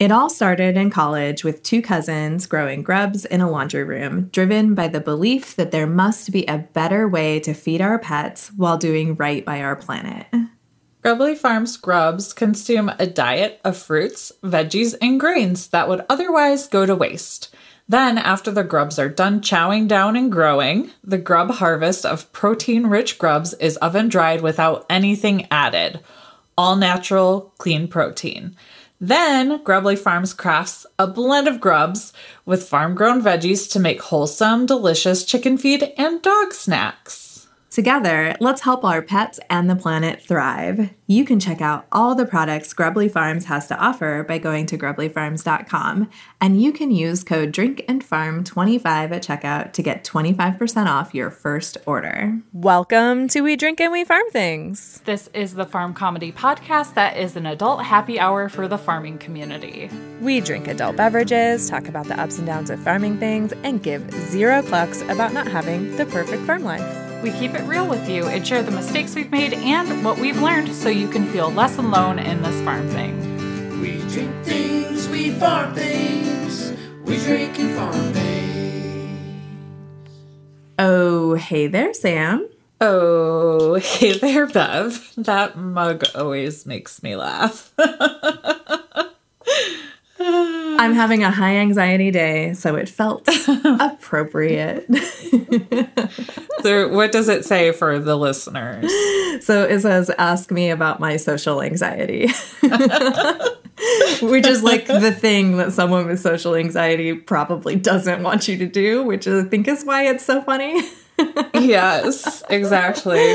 It all started in college with two cousins growing grubs in a laundry room, driven by the belief that there must be a better way to feed our pets while doing right by our planet. Grubbly Farms grubs consume a diet of fruits, veggies, and grains that would otherwise go to waste. Then, after the grubs are done chowing down and growing, the grub harvest of protein rich grubs is oven dried without anything added. All natural, clean protein. Then, Grubbly Farms crafts a blend of grubs with farm grown veggies to make wholesome, delicious chicken feed and dog snacks. Together, let's help our pets and the planet thrive. You can check out all the products Grubbly Farms has to offer by going to grubblyfarms.com, and you can use code DRINKANDFARM25 at checkout to get 25% off your first order. Welcome to We Drink and We Farm Things. This is the farm comedy podcast that is an adult happy hour for the farming community. We drink adult beverages, talk about the ups and downs of farming things, and give zero clucks about not having the perfect farm life. We keep it real with you and share the mistakes we've made and what we've learned so you can feel less alone in this farm thing. We drink things, we farm things, we drink and farm things. Oh, hey there, Sam. Oh, hey there, Bev. That mug always makes me laugh. I'm having a high anxiety day, so it felt appropriate. so, what does it say for the listeners? So it says, Ask me about my social anxiety. which is like the thing that someone with social anxiety probably doesn't want you to do, which I think is why it's so funny. yes, exactly.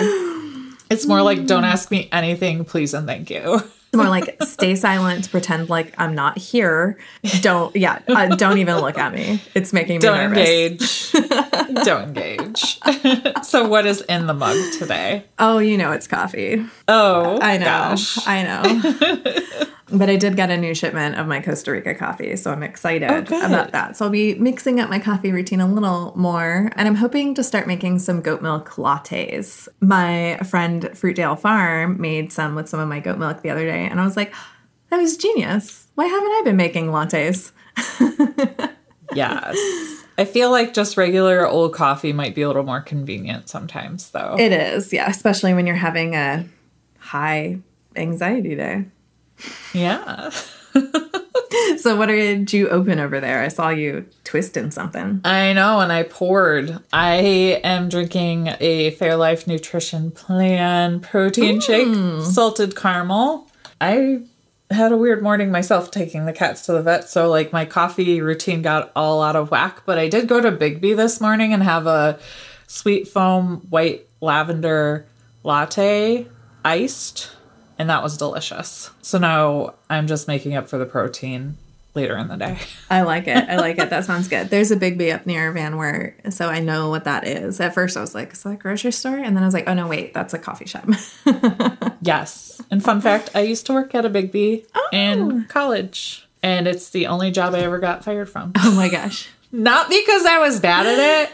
It's more like, don't ask me anything, please and thank you It's more like stay silent, pretend like I'm not here. Don't yeah, uh, don't even look at me. It's making me don't nervous. engage. don't engage. so what is in the mug today? Oh, you know it's coffee. Oh, I know. Gosh. I know. But I did get a new shipment of my Costa Rica coffee, so I'm excited Oh, about that. So I'll be mixing up my coffee routine a little more, and I'm hoping to start making some goat milk lattes. My friend Fruitdale Farm made some with some of my goat milk the other day, and I was like, that was genius. Why haven't I been making lattes? yes. I feel like just regular old coffee might be a little more convenient sometimes, though. It is, yeah, especially when you're having a high anxiety day. Yeah. so what did you open over there? I saw you twisting something. I know, and I poured. I am drinking a Fairlife Nutrition Plan protein shake, salted caramel. I had a weird morning myself taking the cats to the vet, so like my coffee routine got all out of whack. But I did go to Biggby this morning and have a sweet foam white lavender latte iced and that was delicious. So now I'm just making up for the protein later in the day. I like it. I like it. That sounds good. There's a Biggby up near Van Wert, so I know what that is. At first, I was like, "Is that a grocery store?" And then I was like, "Oh no, wait, that's a coffee shop." yes. And fun fact: I used to work at a Biggby oh. in college, and it's the only job I ever got fired from. Oh my gosh! Not because I was bad at it,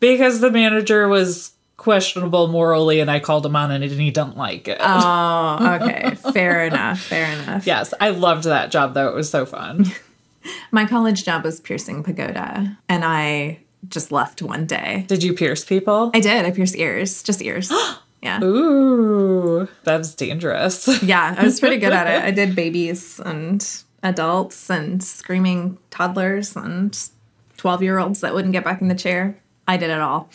because the manager was questionable morally and I called him on it and he didn't like it. Oh, okay. Fair enough. Fair enough. Yes, I loved that job though. It was so fun. My college job was piercing pagoda and I just left one day. Did you pierce people? I did. I pierced ears, just ears. yeah. Ooh, that's dangerous. yeah, I was pretty good at it. I did babies and adults and screaming toddlers and 12 year olds that wouldn't get back in the chair. I did it all.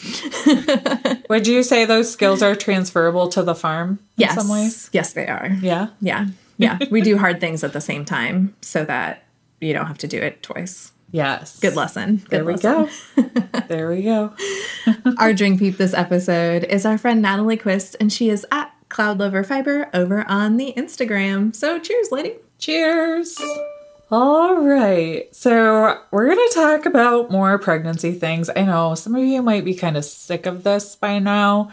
Would you say those skills are transferable to the farm in yes. some ways? Yes, they are. Yeah. Yeah. Yeah. we do hard things at the same time so that you don't have to do it twice. Yes. Good lesson. Good there we lesson. go. there we go. our drink peep this episode is our friend Natalie Quist, and she is at Cloud Lover Fiber over on the Instagram. So cheers, lady. Cheers. All right. So, we're going to talk about more pregnancy things. I know some of you might be kind of sick of this by now.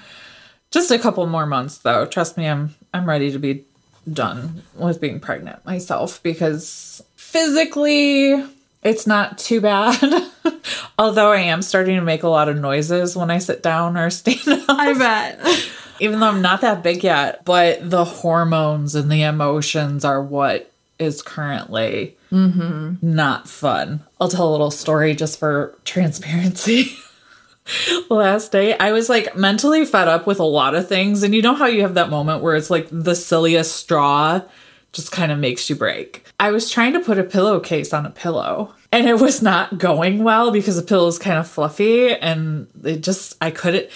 Just a couple more months though. Trust me, I'm I'm ready to be done with being pregnant myself because physically it's not too bad. Although I am starting to make a lot of noises when I sit down or stand up. I bet. Even though I'm not that big yet, but the hormones and the emotions are what is currently Mm-hmm. Not fun. I'll tell a little story just for transparency. Last day, I was like mentally fed up with a lot of things. And you know how you have that moment where it's like the silliest straw just kind of makes you break. I was trying to put a pillowcase on a pillow and it was not going well because the pillow is kind of fluffy and it just, I couldn't.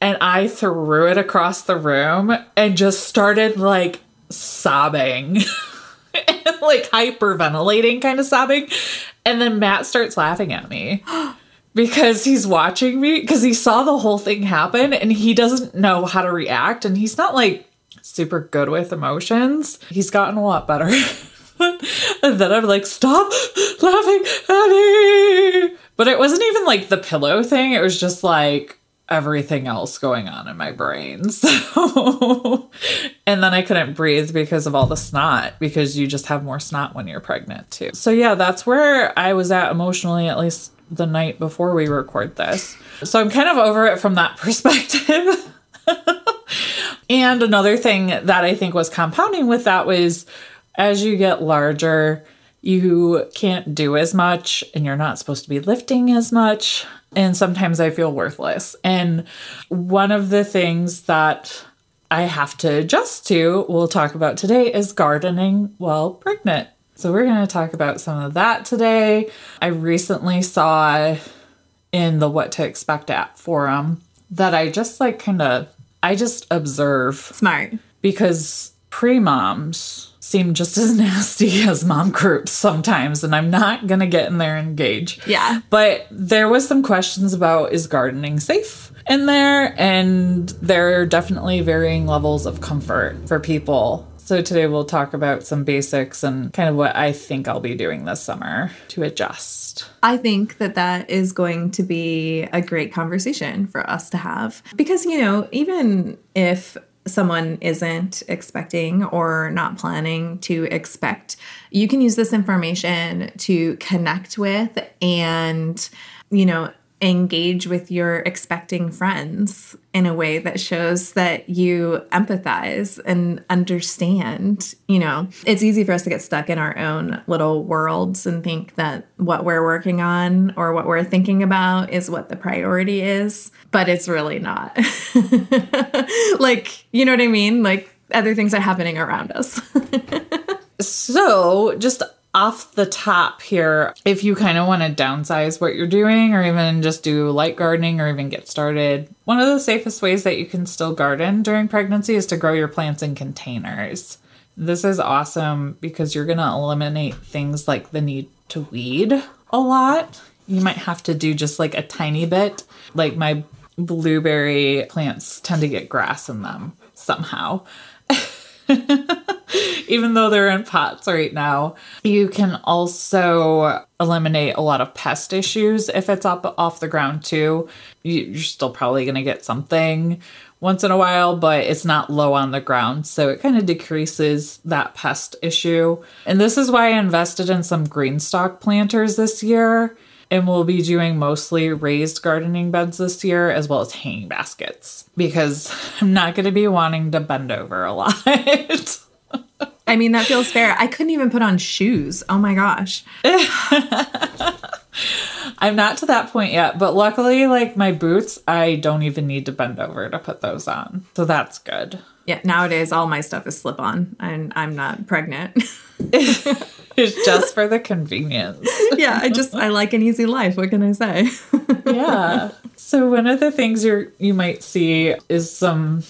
And I threw it across the room and just started like sobbing. and like hyperventilating kind of sobbing. And then Matt starts laughing at me because he's watching me because he saw the whole thing happen and he doesn't know how to react and he's not like super good with emotions. He's gotten a lot better. and then I'm like, stop laughing at me. But it wasn't even like the pillow thing. It was just like everything else going on in my brain. So, and then I couldn't breathe because of all the snot, because you just have more snot when you're pregnant too. So, yeah, that's where I was at emotionally, at least the night before we record this. So, I'm kind of over it from that perspective. and another thing that I think was compounding with that was as you get larger, you can't do as much and you're not supposed to be lifting as much. And sometimes I feel worthless. And one of the things that I have to adjust to, we'll talk about today, is gardening while pregnant. So we're going to talk about some of that today. I recently saw in the What to Expect app forum that I just like kind of, I just observe Smart. because pre moms seem just as nasty as mom groups sometimes, and I'm not gonna get in there and engage. Yeah. But there was some questions about is gardening safe in there, and there are definitely varying levels of comfort for people. So today we'll talk about some basics and kind of what I think I'll be doing this summer to adjust. I think that that is going to be a great conversation for us to have. Because, you know, even if someone isn't expecting or not planning to expect, you can use this information to connect with and, you know, engage with your expecting friends in a way that shows that you empathize and understand. You know, it's easy for us to get stuck in our own little worlds and think that what we're working on or what we're thinking about is what the priority is, but it's really not. like, you know what I mean? Like, other things are happening around us. So, just off the top here, if you kind of want to downsize what you're doing, or even just do light gardening, or even get started, one of the safest ways that you can still garden during pregnancy is to grow your plants in containers. This is awesome because you're going to eliminate things like the need to weed a lot. You might have to do just like a tiny bit. Like my blueberry plants tend to get grass in them somehow. even though they're in pots right now. You can also eliminate a lot of pest issues if it's up off the ground too. You- You're still probably going to get something once in a while, but it's not low on the ground. So it kind of decreases that pest issue. And this is why I invested in some GreenStalk planters this year. And we'll be doing mostly raised gardening beds this year, as well as hanging baskets, because I'm not going to be wanting to bend over a lot. I mean, that feels fair. I couldn't even put on shoes. Oh my gosh. I'm not to that point yet, but luckily, like my boots, I don't even need to bend over to put those on. So that's good. Yeah, nowadays all my stuff is slip on and I'm not pregnant. It's just for the convenience. yeah, I just I like an easy life. What can I say? Yeah. So one of the things you you might see is some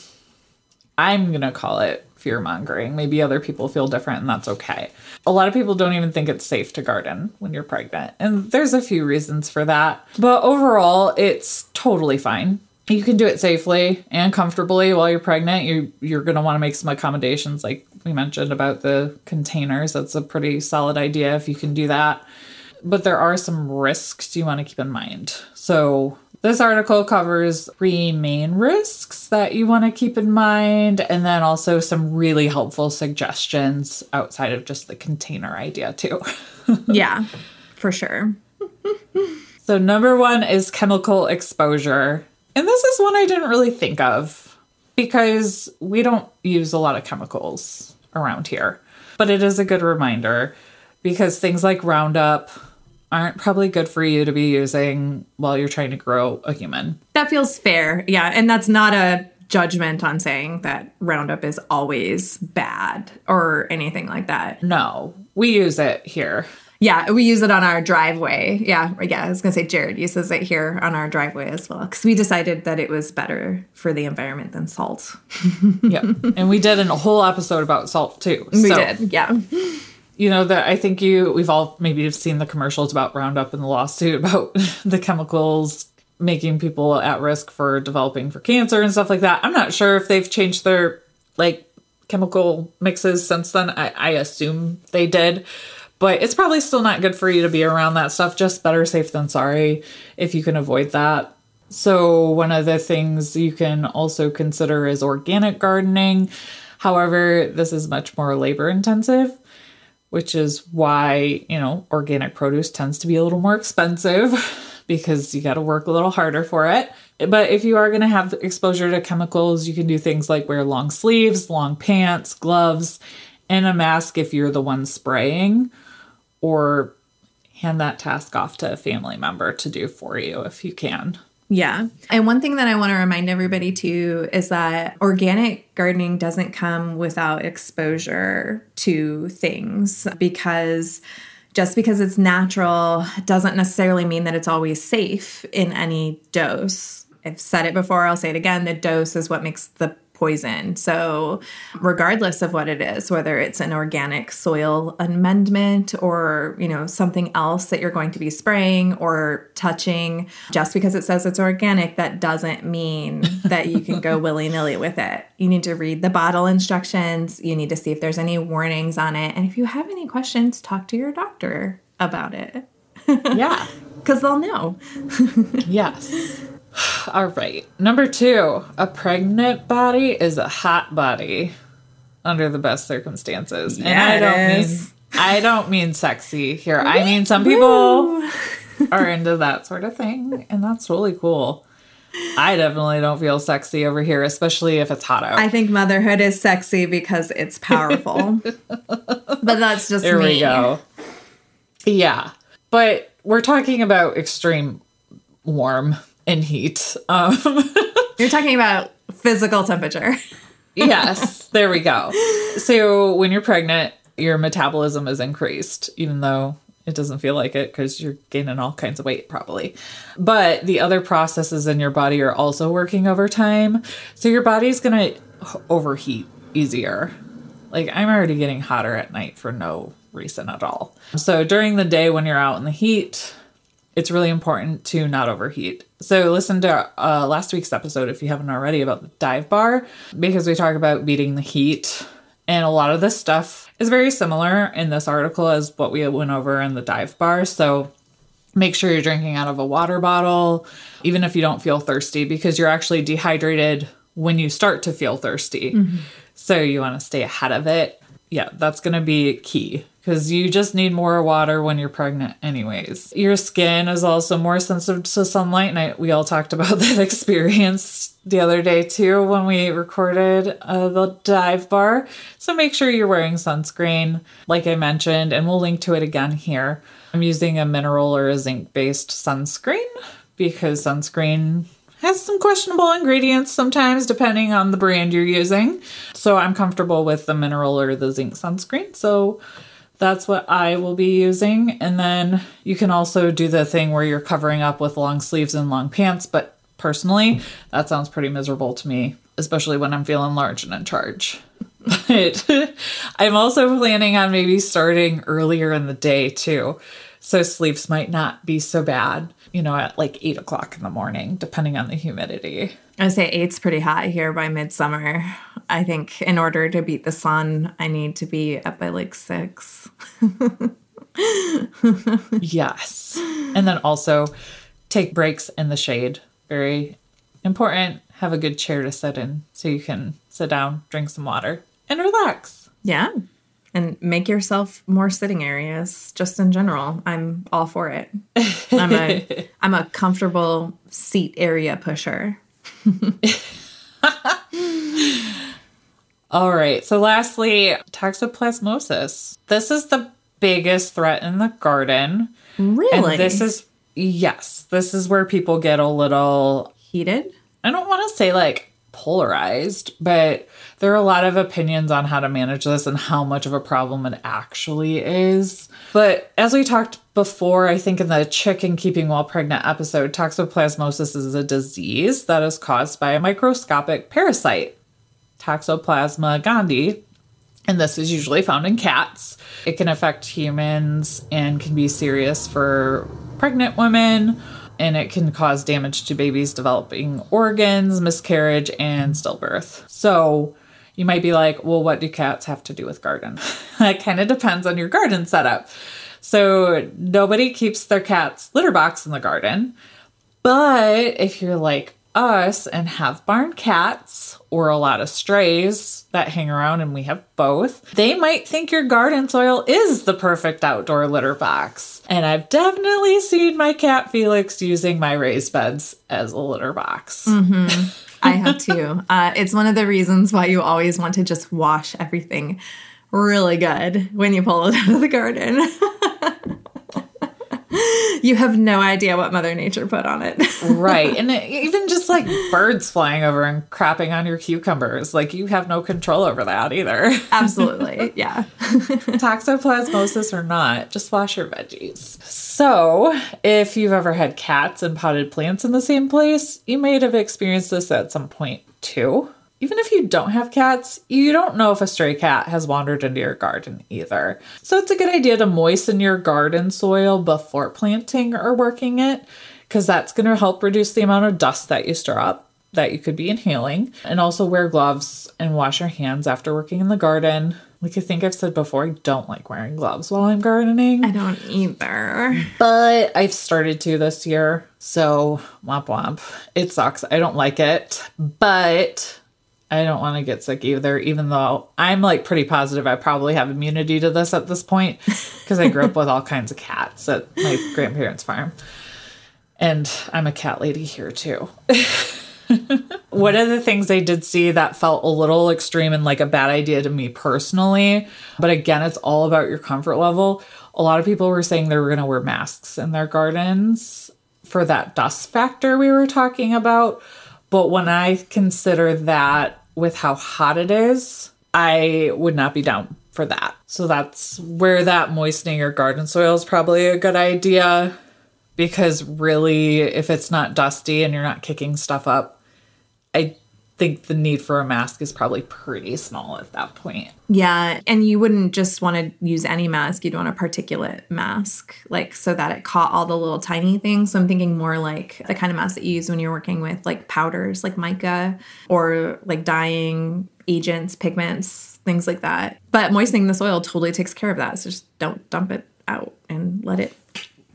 I'm going to call it fear mongering. Maybe other people feel different and that's okay. A lot of people don't even think it's safe to garden when you're pregnant. And there's a few reasons for that. But overall, it's totally fine. You can do it safely and comfortably while you're pregnant. You you're going to want to make some accommodations like we mentioned about the containers. That's a pretty solid idea if you can do that. But there are some risks you want to keep in mind. So this article covers three main risks that you want to keep in mind, and then also some really helpful suggestions outside of just the container idea, too. yeah, for sure. So, number one is chemical exposure. And this is one I didn't really think of because we don't use a lot of chemicals around here. But it is a good reminder. because things like Roundup aren't probably good for you to be using while you're trying to grow a human. That feels fair. Yeah. And that's not a judgment on saying that Roundup is always bad or anything like that. No, we use it here. Yeah, we use it on our driveway. Yeah, yeah. I was gonna say Jared uses it here on our driveway as well because we decided that it was better for the environment than salt. Yep. and we did a whole episode about salt too. We So, did, yeah. You know that I think you we've all maybe have seen the commercials about Roundup and the lawsuit about the chemicals making people at risk for developing for cancer and stuff like that. I'm not sure if they've changed their like chemical mixes since then. I, I assume they did. But it's probably still not good for you to be around that stuff. Just better safe than sorry if you can avoid that. So, one of the things you can also consider is organic gardening. However, this is much more labor intensive, which is why, you know, organic produce tends to be a little more expensive because you got to work a little harder for it. But if you are going to have exposure to chemicals, you can do things like wear long sleeves, long pants, gloves, and a mask if you're the one spraying, or hand that task off to a family member to do for you if you can. Yeah. And one thing that I want to remind everybody too is that organic gardening doesn't come without exposure to things because just because it's natural doesn't necessarily mean that it's always safe in any dose. I've said it before, I'll say it again. The dose is what makes the poison. So, regardless of what it is, whether it's an organic soil amendment or, you know, something else that you're going to be spraying or touching, just because it says it's organic, that doesn't mean that you can go willy nilly with it. You need to read the bottle instructions, you need to see if there's any warnings on it. And if you have any questions, talk to your doctor about it Yeah. because they'll know. yes. All right. Number two, a pregnant body is a hot body under the best circumstances. and I don't mean I don't mean sexy here. I mean some people are into that sort of thing, and that's really cool. I definitely don't feel sexy over here, especially if it's hot out. I think motherhood is sexy because it's powerful. but that's just There me. we go. Yeah. But we're talking about extreme warm and heat. Um You're talking about physical temperature. yes, there we go. So when you're pregnant, your metabolism is increased, even though it doesn't feel like it because you're gaining all kinds of weight probably. But the other processes in your body are also working overtime. So your body's going to overheat easier. Like I'm already getting hotter at night for no reason at all. So during the day when you're out in the heat, it's really important to not overheat. So listen to uh, last week's episode if you haven't already about the dive bar because we talk about beating the heat. And a lot of this stuff is very similar in this article as what we went over in the dive bar. So make sure you're drinking out of a water bottle, even if you don't feel thirsty, because you're actually dehydrated when you start to feel thirsty. So you want to stay ahead of it. Yeah, that's going to be key because you just need more water when you're pregnant, anyways. Your skin is also more sensitive to sunlight, and I, we all talked about that experience the other day too when we recorded uh, the dive bar. So make sure you're wearing sunscreen, like I mentioned, and we'll link to it again here. I'm using a mineral or a zinc based sunscreen because sunscreen has some questionable ingredients sometimes depending on the brand you're using. So I'm comfortable with the mineral or the zinc sunscreen. So that's what I will be using. And then you can also do the thing where you're covering up with long sleeves and long pants. But personally, that sounds pretty miserable to me, especially when I'm feeling large and in charge. But I'm also planning on maybe starting earlier in the day too. So sleeps might not be so bad, you know, at like eight o'clock in the morning, depending on the humidity. I say eight's pretty hot here by midsummer. I think in order to beat the sun, I need to be up by like six. Yes. And then also take breaks in the shade. Very important. Have a good chair to sit in so you can sit down, drink some water, and relax. Yeah. And make yourself more sitting areas just in general. I'm all for it. I'm a I'm a comfortable seat area pusher. All right. So, lastly, toxoplasmosis. This is the biggest threat in the garden. Really? And this is, yes, this is where people get a little, heated. I don't want to say like polarized, but there are a lot of opinions on how to manage this and how much of a problem it actually is. But as we talked before, I think in the chicken keeping while pregnant episode, toxoplasmosis is a disease that is caused by a microscopic parasite, Toxoplasma gondii. And this is usually found in cats. It can affect humans and can be serious for pregnant women and it can cause damage to babies developing organs, miscarriage, and stillbirth. So you might be like, well, what do cats have to do with garden? that kind of depends on your garden setup. So nobody keeps their cat's litter box in the garden. But if you're like us and have barn cats or a lot of strays that hang around and we have both, they might think your garden soil is the perfect outdoor litter box. And I've definitely seen my cat Felix using my raised beds as a litter box. I have too. Uh, it's one of the reasons why you always want to just wash everything really good when you pull it out of the garden. you have no idea what Mother Nature put on it. right. And it, even just like birds flying over and crapping on your cucumbers, like you have no control over that either. Absolutely. Yeah. Toxoplasmosis or not, just wash your veggies. So, if you've ever had cats and potted plants in the same place, you might have experienced this at some point too. Even if you don't have cats, you don't know if a stray cat has wandered into your garden either. So, it's a good idea to moisten your garden soil before planting or working it, because that's going to help reduce the amount of dust that you stir up that you could be inhaling. And also wear gloves and wash your hands after working in the garden. Like I think I've said before, I don't like wearing gloves while I'm gardening, I don't either. but I've started to this year. So, womp womp. It sucks. I don't like it, but I don't want to get sick either, even though I'm like pretty positive I probably have immunity to this at this point because I grew up with all kinds of cats at my grandparents' farm. And I'm a cat lady here too. One of the things I did see that felt a little extreme and like a bad idea to me personally, but again, it's all about your comfort level. A lot of people were saying they were going to wear masks in their gardens for that dust factor we were talking about. But when I consider that with how hot it is, I would not be down for that. So that's where that moistening your garden soil is probably a good idea because really, if it's not dusty and you're not kicking stuff up, I think the need for a mask is probably pretty small at that point. Yeah, and you wouldn't just want to use any mask. You'd want a particulate mask, like so that it caught all the little tiny things. So I'm thinking more like the kind of mask that you use when you're working with like powders, like mica, or like dyeing agents, pigments, things like that. But moistening the soil totally takes care of that. So just don't dump it out and let it.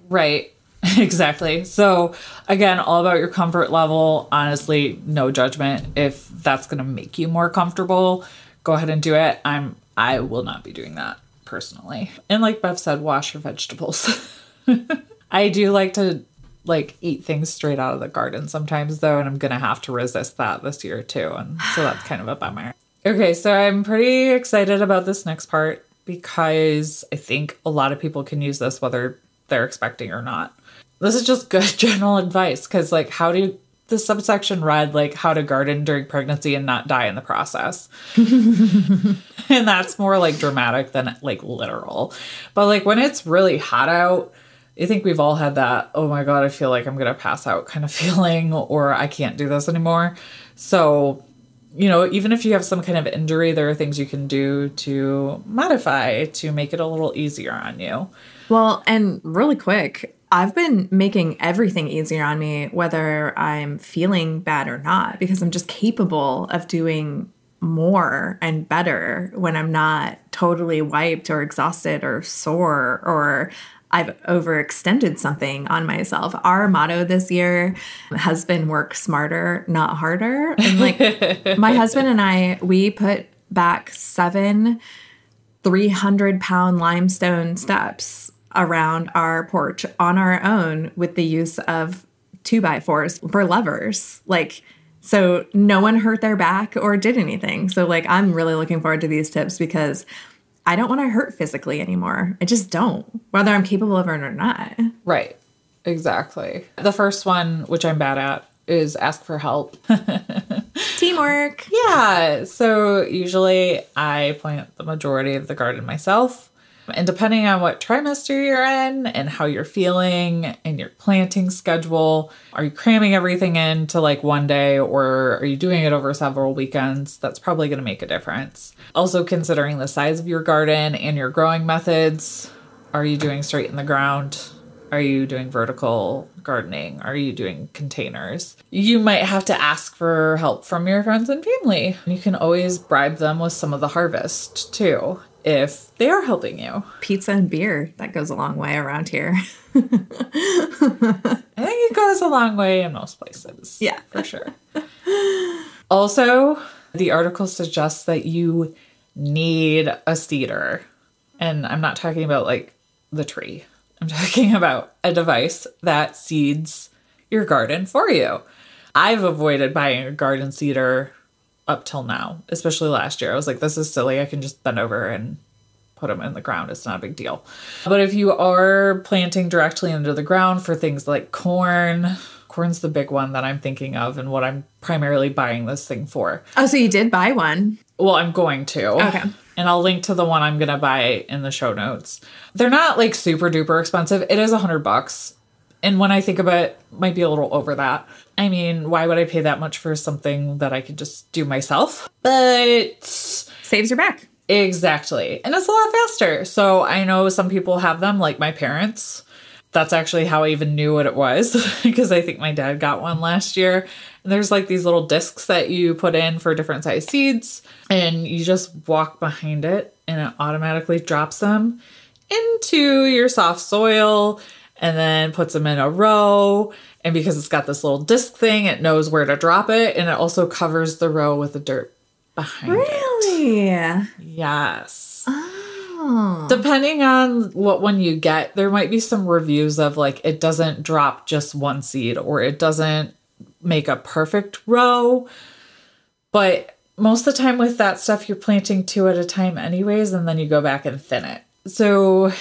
Right. Exactly. So, again, all about your comfort level. Honestly, no judgment. If that's going to make you more comfortable, go ahead and do it. I'm I will not be doing that personally. And like Bev said, wash your vegetables. I do like to like eat things straight out of the garden sometimes though, and I'm going to have to resist that this year too. And so that's kind of a bummer. Okay, so I'm pretty excited about this next part because I think a lot of people can use this whether they're expecting or not. This is just good general advice because, like, how do the subsection read like how to garden during pregnancy and not die in the process? and that's more like dramatic than like literal. But like when it's really hot out, I think we've all had that, oh my God, I feel like I'm going to pass out kind of feeling, or I can't do this anymore. So, you know, even if you have some kind of injury, there are things you can do to modify to make it a little easier on you. Well, and really quick, I've been making everything easier on me, whether I'm feeling bad or not, because I'm just capable of doing more and better when I'm not totally wiped or exhausted or sore or I've overextended something on myself. Our motto this year has been work smarter, not harder. And like my husband and I, we put back seven 300 pound limestone steps around our porch on our own with the use of two by fours for lovers. Like, so no one hurt their back or did anything. So, like, I'm really looking forward to these tips because I don't want to hurt physically anymore. I just don't, whether I'm capable of it or not. Right. Exactly. The first one, which I'm bad at, is ask for help. Teamwork. yeah. So usually I plant the majority of the garden myself. And depending on what trimester you're in and how you're feeling and your planting schedule, are you cramming everything into like one day or are you doing it over several weekends? That's probably going to make a difference. Also, considering the size of your garden and your growing methods, are you doing straight in the ground? Are you doing vertical gardening? Are you doing containers? You might have to ask for help from your friends and family. You can always bribe them with some of the harvest too, if they are helping you. Pizza and beer. That goes a long way around here. I think it goes a long way in most places. Yeah. for sure. also, the article suggests that you need a seeder. And I'm not talking about like the tree, I'm talking about a device that seeds your garden for you. I've avoided buying a garden seeder up till now, especially last year. I was like, this is silly. I can just bend over and put them in the ground. It's not a big deal. But if you are planting directly into the ground for things like corn, corn's the big one that I'm thinking of and what I'm primarily buying this thing for. Oh, so you did buy one. Well, I'm going to. Okay. And I'll link to the one I'm going to buy in the show notes. They're not like super duper expensive. It is a hundred bucks. And when I think about it, might be a little over that. I mean, why would I pay that much for something that I could just do myself? But Saves your back. Exactly. And it's a lot faster. So I know some people have them, like my parents. That's actually how I even knew what it was because I think my dad got one last year. And there's like these little discs that you put in for different size seeds, and you just walk behind it, and it automatically drops them into your soft soil and then puts them in a row. And because it's got this little disc thing, it knows where to drop it, and it also covers the row with the dirt behind it. Really? Yes. Oh. Depending on what one you get, there might be some reviews of like it doesn't drop just one seed or it doesn't make a perfect row. But most of the time with that stuff, you're planting two at a time, anyways, and then you go back and thin it. So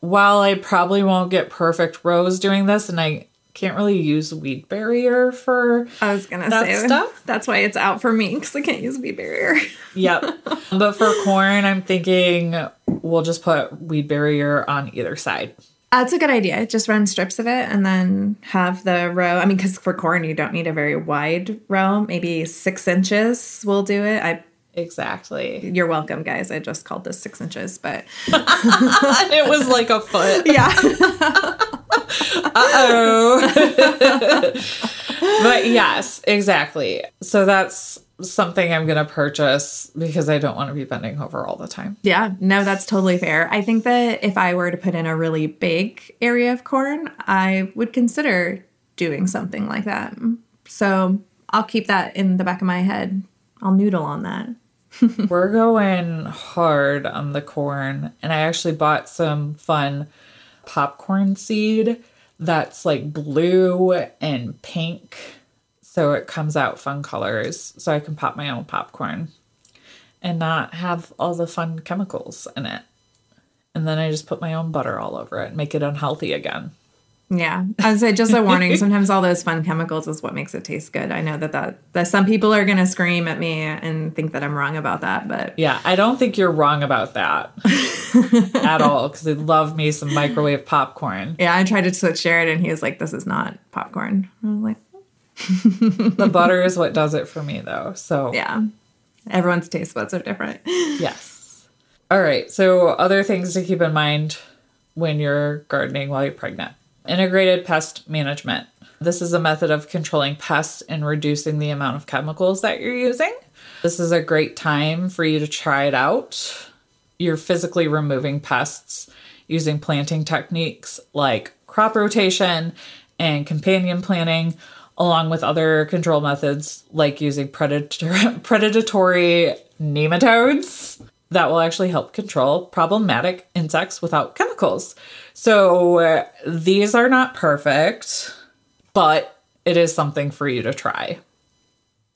while I probably won't get perfect rows doing this, and I can't really use weed barrier for I was gonna That say stuff? That's why it's out for me because I can't use weed barrier. Yep. but for corn, I'm thinking we'll just put weed barrier on either side. That's a good idea. Just run strips of it and then have the row. I mean, because for corn you don't need a very wide row. Maybe six inches will do it. I. Exactly. You're welcome, guys. I just called this six inches, but it was like a foot. yeah. Oh. but yes, exactly. So that's something I'm going to purchase because I don't want to be bending over all the time. Yeah, no, that's totally fair. I think that if I were to put in a really big area of corn, I would consider doing something like that. So I'll keep that in the back of my head. I'll noodle on that. We're going hard on the corn, and I actually bought some fun popcorn seed that's like blue and pink. So it comes out fun colors, so I can pop my own popcorn and not have all the fun chemicals in it. And then I just put my own butter all over it, make it unhealthy again. Yeah, I say just a warning. Sometimes all those fun chemicals is what makes it taste good. I know that that, that some people are gonna scream at me and think that I'm wrong about that, but Yeah, I don't think you're wrong about that at all because I love me some microwave popcorn. yeah, I tried to switch Jared and he was like, "This is not popcorn." I was like, The butter is what does it for me, though. So, "Yeah, everyone's taste buds are different." yes. All right. So, other things to keep in mind when you're gardening while you're pregnant integrated pest management. This is a method of controlling pests and reducing the amount of chemicals that you're using. This is a great time for you to try it out. You're physically removing pests using planting techniques like crop rotation and companion planting, along with other control methods like using predator- predatory nematodes that will actually help control problematic insects without chemicals. So uh, these are not perfect, but it is something for you to try.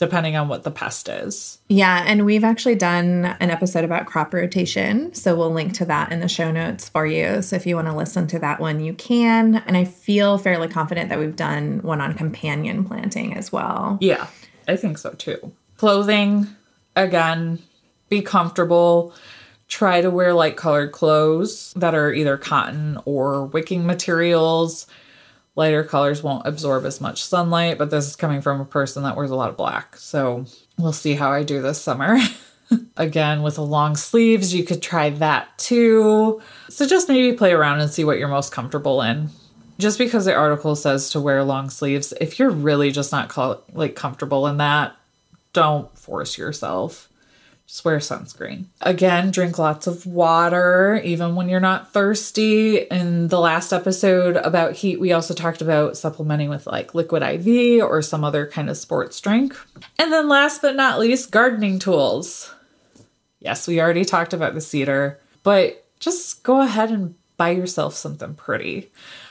depending on what the pest is. Yeah, and we've actually done an episode about crop rotation. So we'll link to that in the show notes for you. So if you want to listen to that one, you can. And I feel fairly confident that we've done one on companion planting as well. Yeah, I think so too. Clothing, again, be comfortable. Try to wear light colored clothes that are either cotton or wicking materials. Lighter colors won't absorb as much sunlight, but this is coming from a person that wears a lot of black. So we'll see how I do this summer. Again, with the long sleeves, you could try that too. So just maybe play around and see what you're most comfortable in. Just because the article says to wear long sleeves, if you're really just not co- like comfortable in that, don't force yourself. Just wear sunscreen. Again, drink lots of water, even when you're not thirsty. In the last episode about heat, we also talked about supplementing with like liquid IV or some other kind of sports drink. And then last but not least, gardening tools. Yes, we already talked about the seeder, but just go ahead and buy yourself something pretty.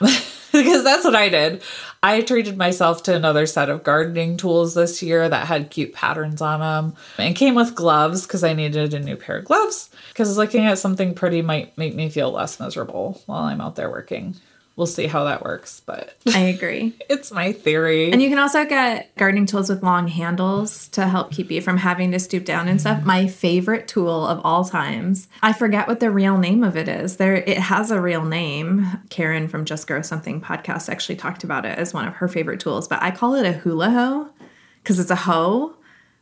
because that's what I did. I treated myself to another set of gardening tools this year that had cute patterns on them and came with gloves because I needed a new pair of gloves. Because looking at something pretty might make me feel less miserable while I'm out there working. We'll see how that works, but I agree. it's my theory. And you can also get gardening tools with long handles to help keep you from having to stoop down and stuff. My favorite tool of all times. I forget what the real name of it is. There it has a real name. Karen from Just Grow Something podcast actually talked about it as one of her favorite tools, but I call it a hula hoe because it's a hoe,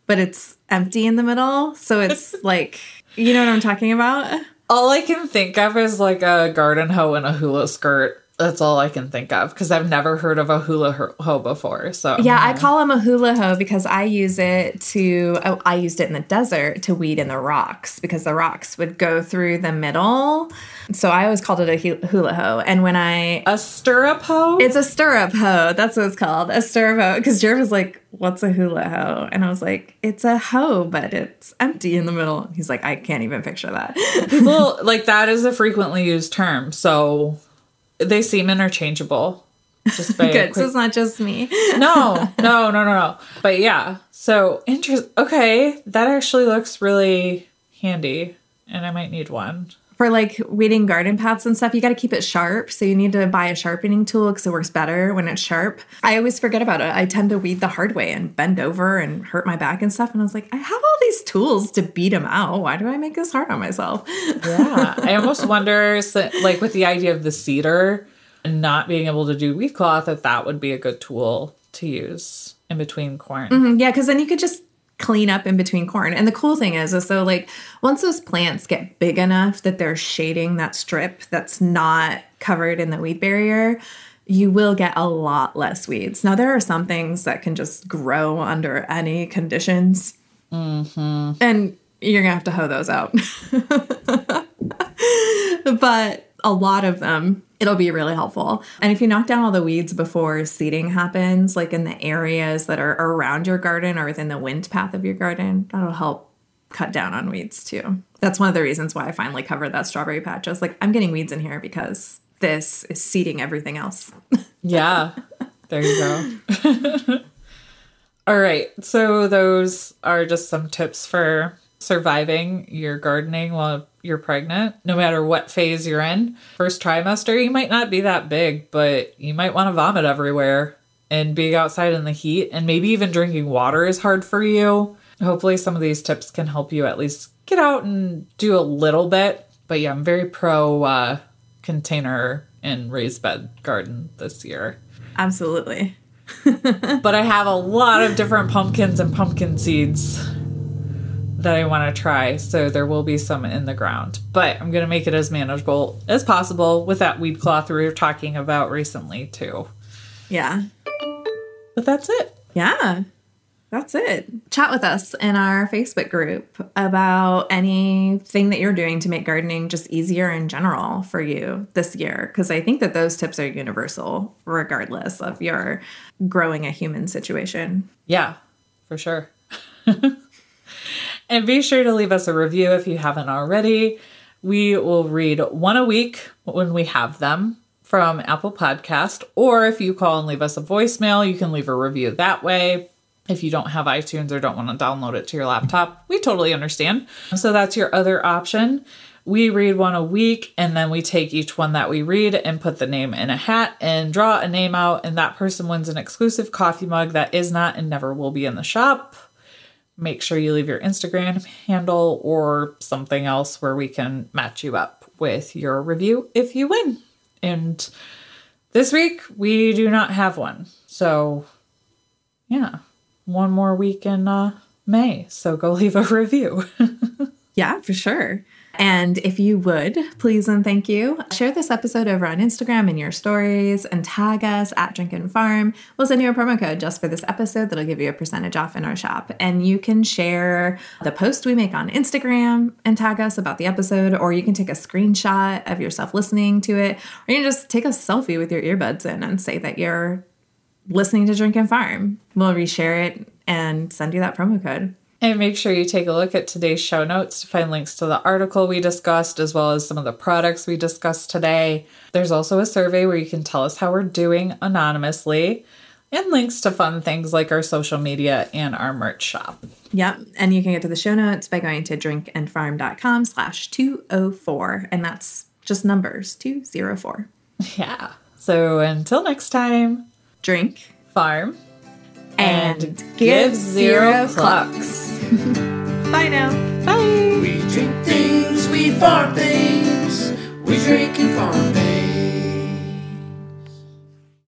but it's empty in the middle. So it's like, you know what I'm talking about? all I can think of is like a garden hoe and a hula skirt. That's all I can think of because I've never heard of a hula ho- hoe before. So Yeah, I call them a hula hoe because I use it to, oh, I used it in the desert to weed in the rocks because the rocks would go through the middle. So I always called it a hula hoe. And when I, a stirrup hoe. it's a stirrup hoe. That's what it's called. A stirrup hoe. Because Jared was like, what's a hula hoe? And I was like, it's a hoe, but it's empty in the middle. He's like, I can't even picture that. People like that is a frequently used term, so they seem interchangeable. Just by Good. So it's not just me. no, no, no, no, no. But yeah, so interest. Okay, that actually looks really handy, and I might need one. For like weeding garden paths and stuff, you got to keep it sharp. So you need to buy a sharpening tool because it works better when it's sharp. I always forget about it. I tend to weed the hard way and bend over and hurt my back and stuff. And I was like, I have all these tools to beat them out. Why do I make this hard on myself? Yeah, I almost wonder, like with the idea of the seeder and not being able to do weed cloth, that that would be a good tool to use in between corn. Mm-hmm. yeah, because then you could just clean up in between corn. And the cool thing is, is so like once those plants get big enough that they're shading that strip that's not covered in the weed barrier, you will get a lot less weeds. Now there are some things that can just grow under any conditions, mm-hmm. and you're gonna have to hoe those out. but a lot of them it'll be really helpful. And if you knock down all the weeds before seeding happens like in the areas that are around your garden or within the wind path of your garden that'll help cut down on weeds too. That's one of the reasons why i finally covered that strawberry patch. I was like i'm getting weeds in here because this is seeding everything else. Yeah, there you go. All right, so those are just some tips for surviving your gardening while you're pregnant, no matter what phase you're in. First trimester, you might not be that big, but you might want to vomit everywhere. And being outside in the heat and maybe even drinking water is hard for you. Hopefully, some of these tips can help you at least get out and do a little bit. But yeah, I'm very pro uh, container and raised bed garden this year absolutely but I have a lot of different pumpkins and pumpkin seeds that I want to try. So there will be some in the ground, but I'm going to make it as manageable as possible with that weed cloth we were talking about recently, too. yeah But that's it. Yeah, that's it. Chat with us in our Facebook group about anything that you're doing to make gardening just easier in general for you this year. Because I think that those tips are universal, regardless of your growing a human situation. Yeah, for sure. And be sure to leave us a review if you haven't already. We will read one a week when we have them from Apple Podcast, or if you call and leave us a voicemail, you can leave a review that way. If you don't have iTunes or don't want to download it to your laptop, we totally understand. So that's your other option. We read one a week and then we take each one that we read and put the name in a hat and draw a name out, and that person wins an exclusive coffee mug that is not and never will be in the shop. Make sure you leave your Instagram handle or something else where we can match you up with your review if you win. And this week we do not have one. So, yeah, one more week in uh, May. So go leave a review. Yeah, for sure. And if you would, please and thank you, share this episode over on Instagram in your stories and tag us at Drink and Farm. We'll send you a promo code just for this episode that'll give you a percentage off in our shop. And you can share the post we make on Instagram and tag us about the episode, or you can take a screenshot of yourself listening to it, or you can just take a selfie with your earbuds in and say that you're listening to Drink and Farm. We'll reshare it and send you that promo code. And make sure you take a look at today's show notes to find links to the article we discussed, as well as some of the products we discussed today. There's also a survey where you can tell us how we're doing anonymously, and links to fun things like our social media and our merch shop. Yep. And you can get to the show notes by going to drinkandfarm.com slash 204. And that's just numbers 204. Yeah. So until next time, Drink farm and, give zero clucks. Bye now. Bye. We drink things, we farm things. We drink and farm things.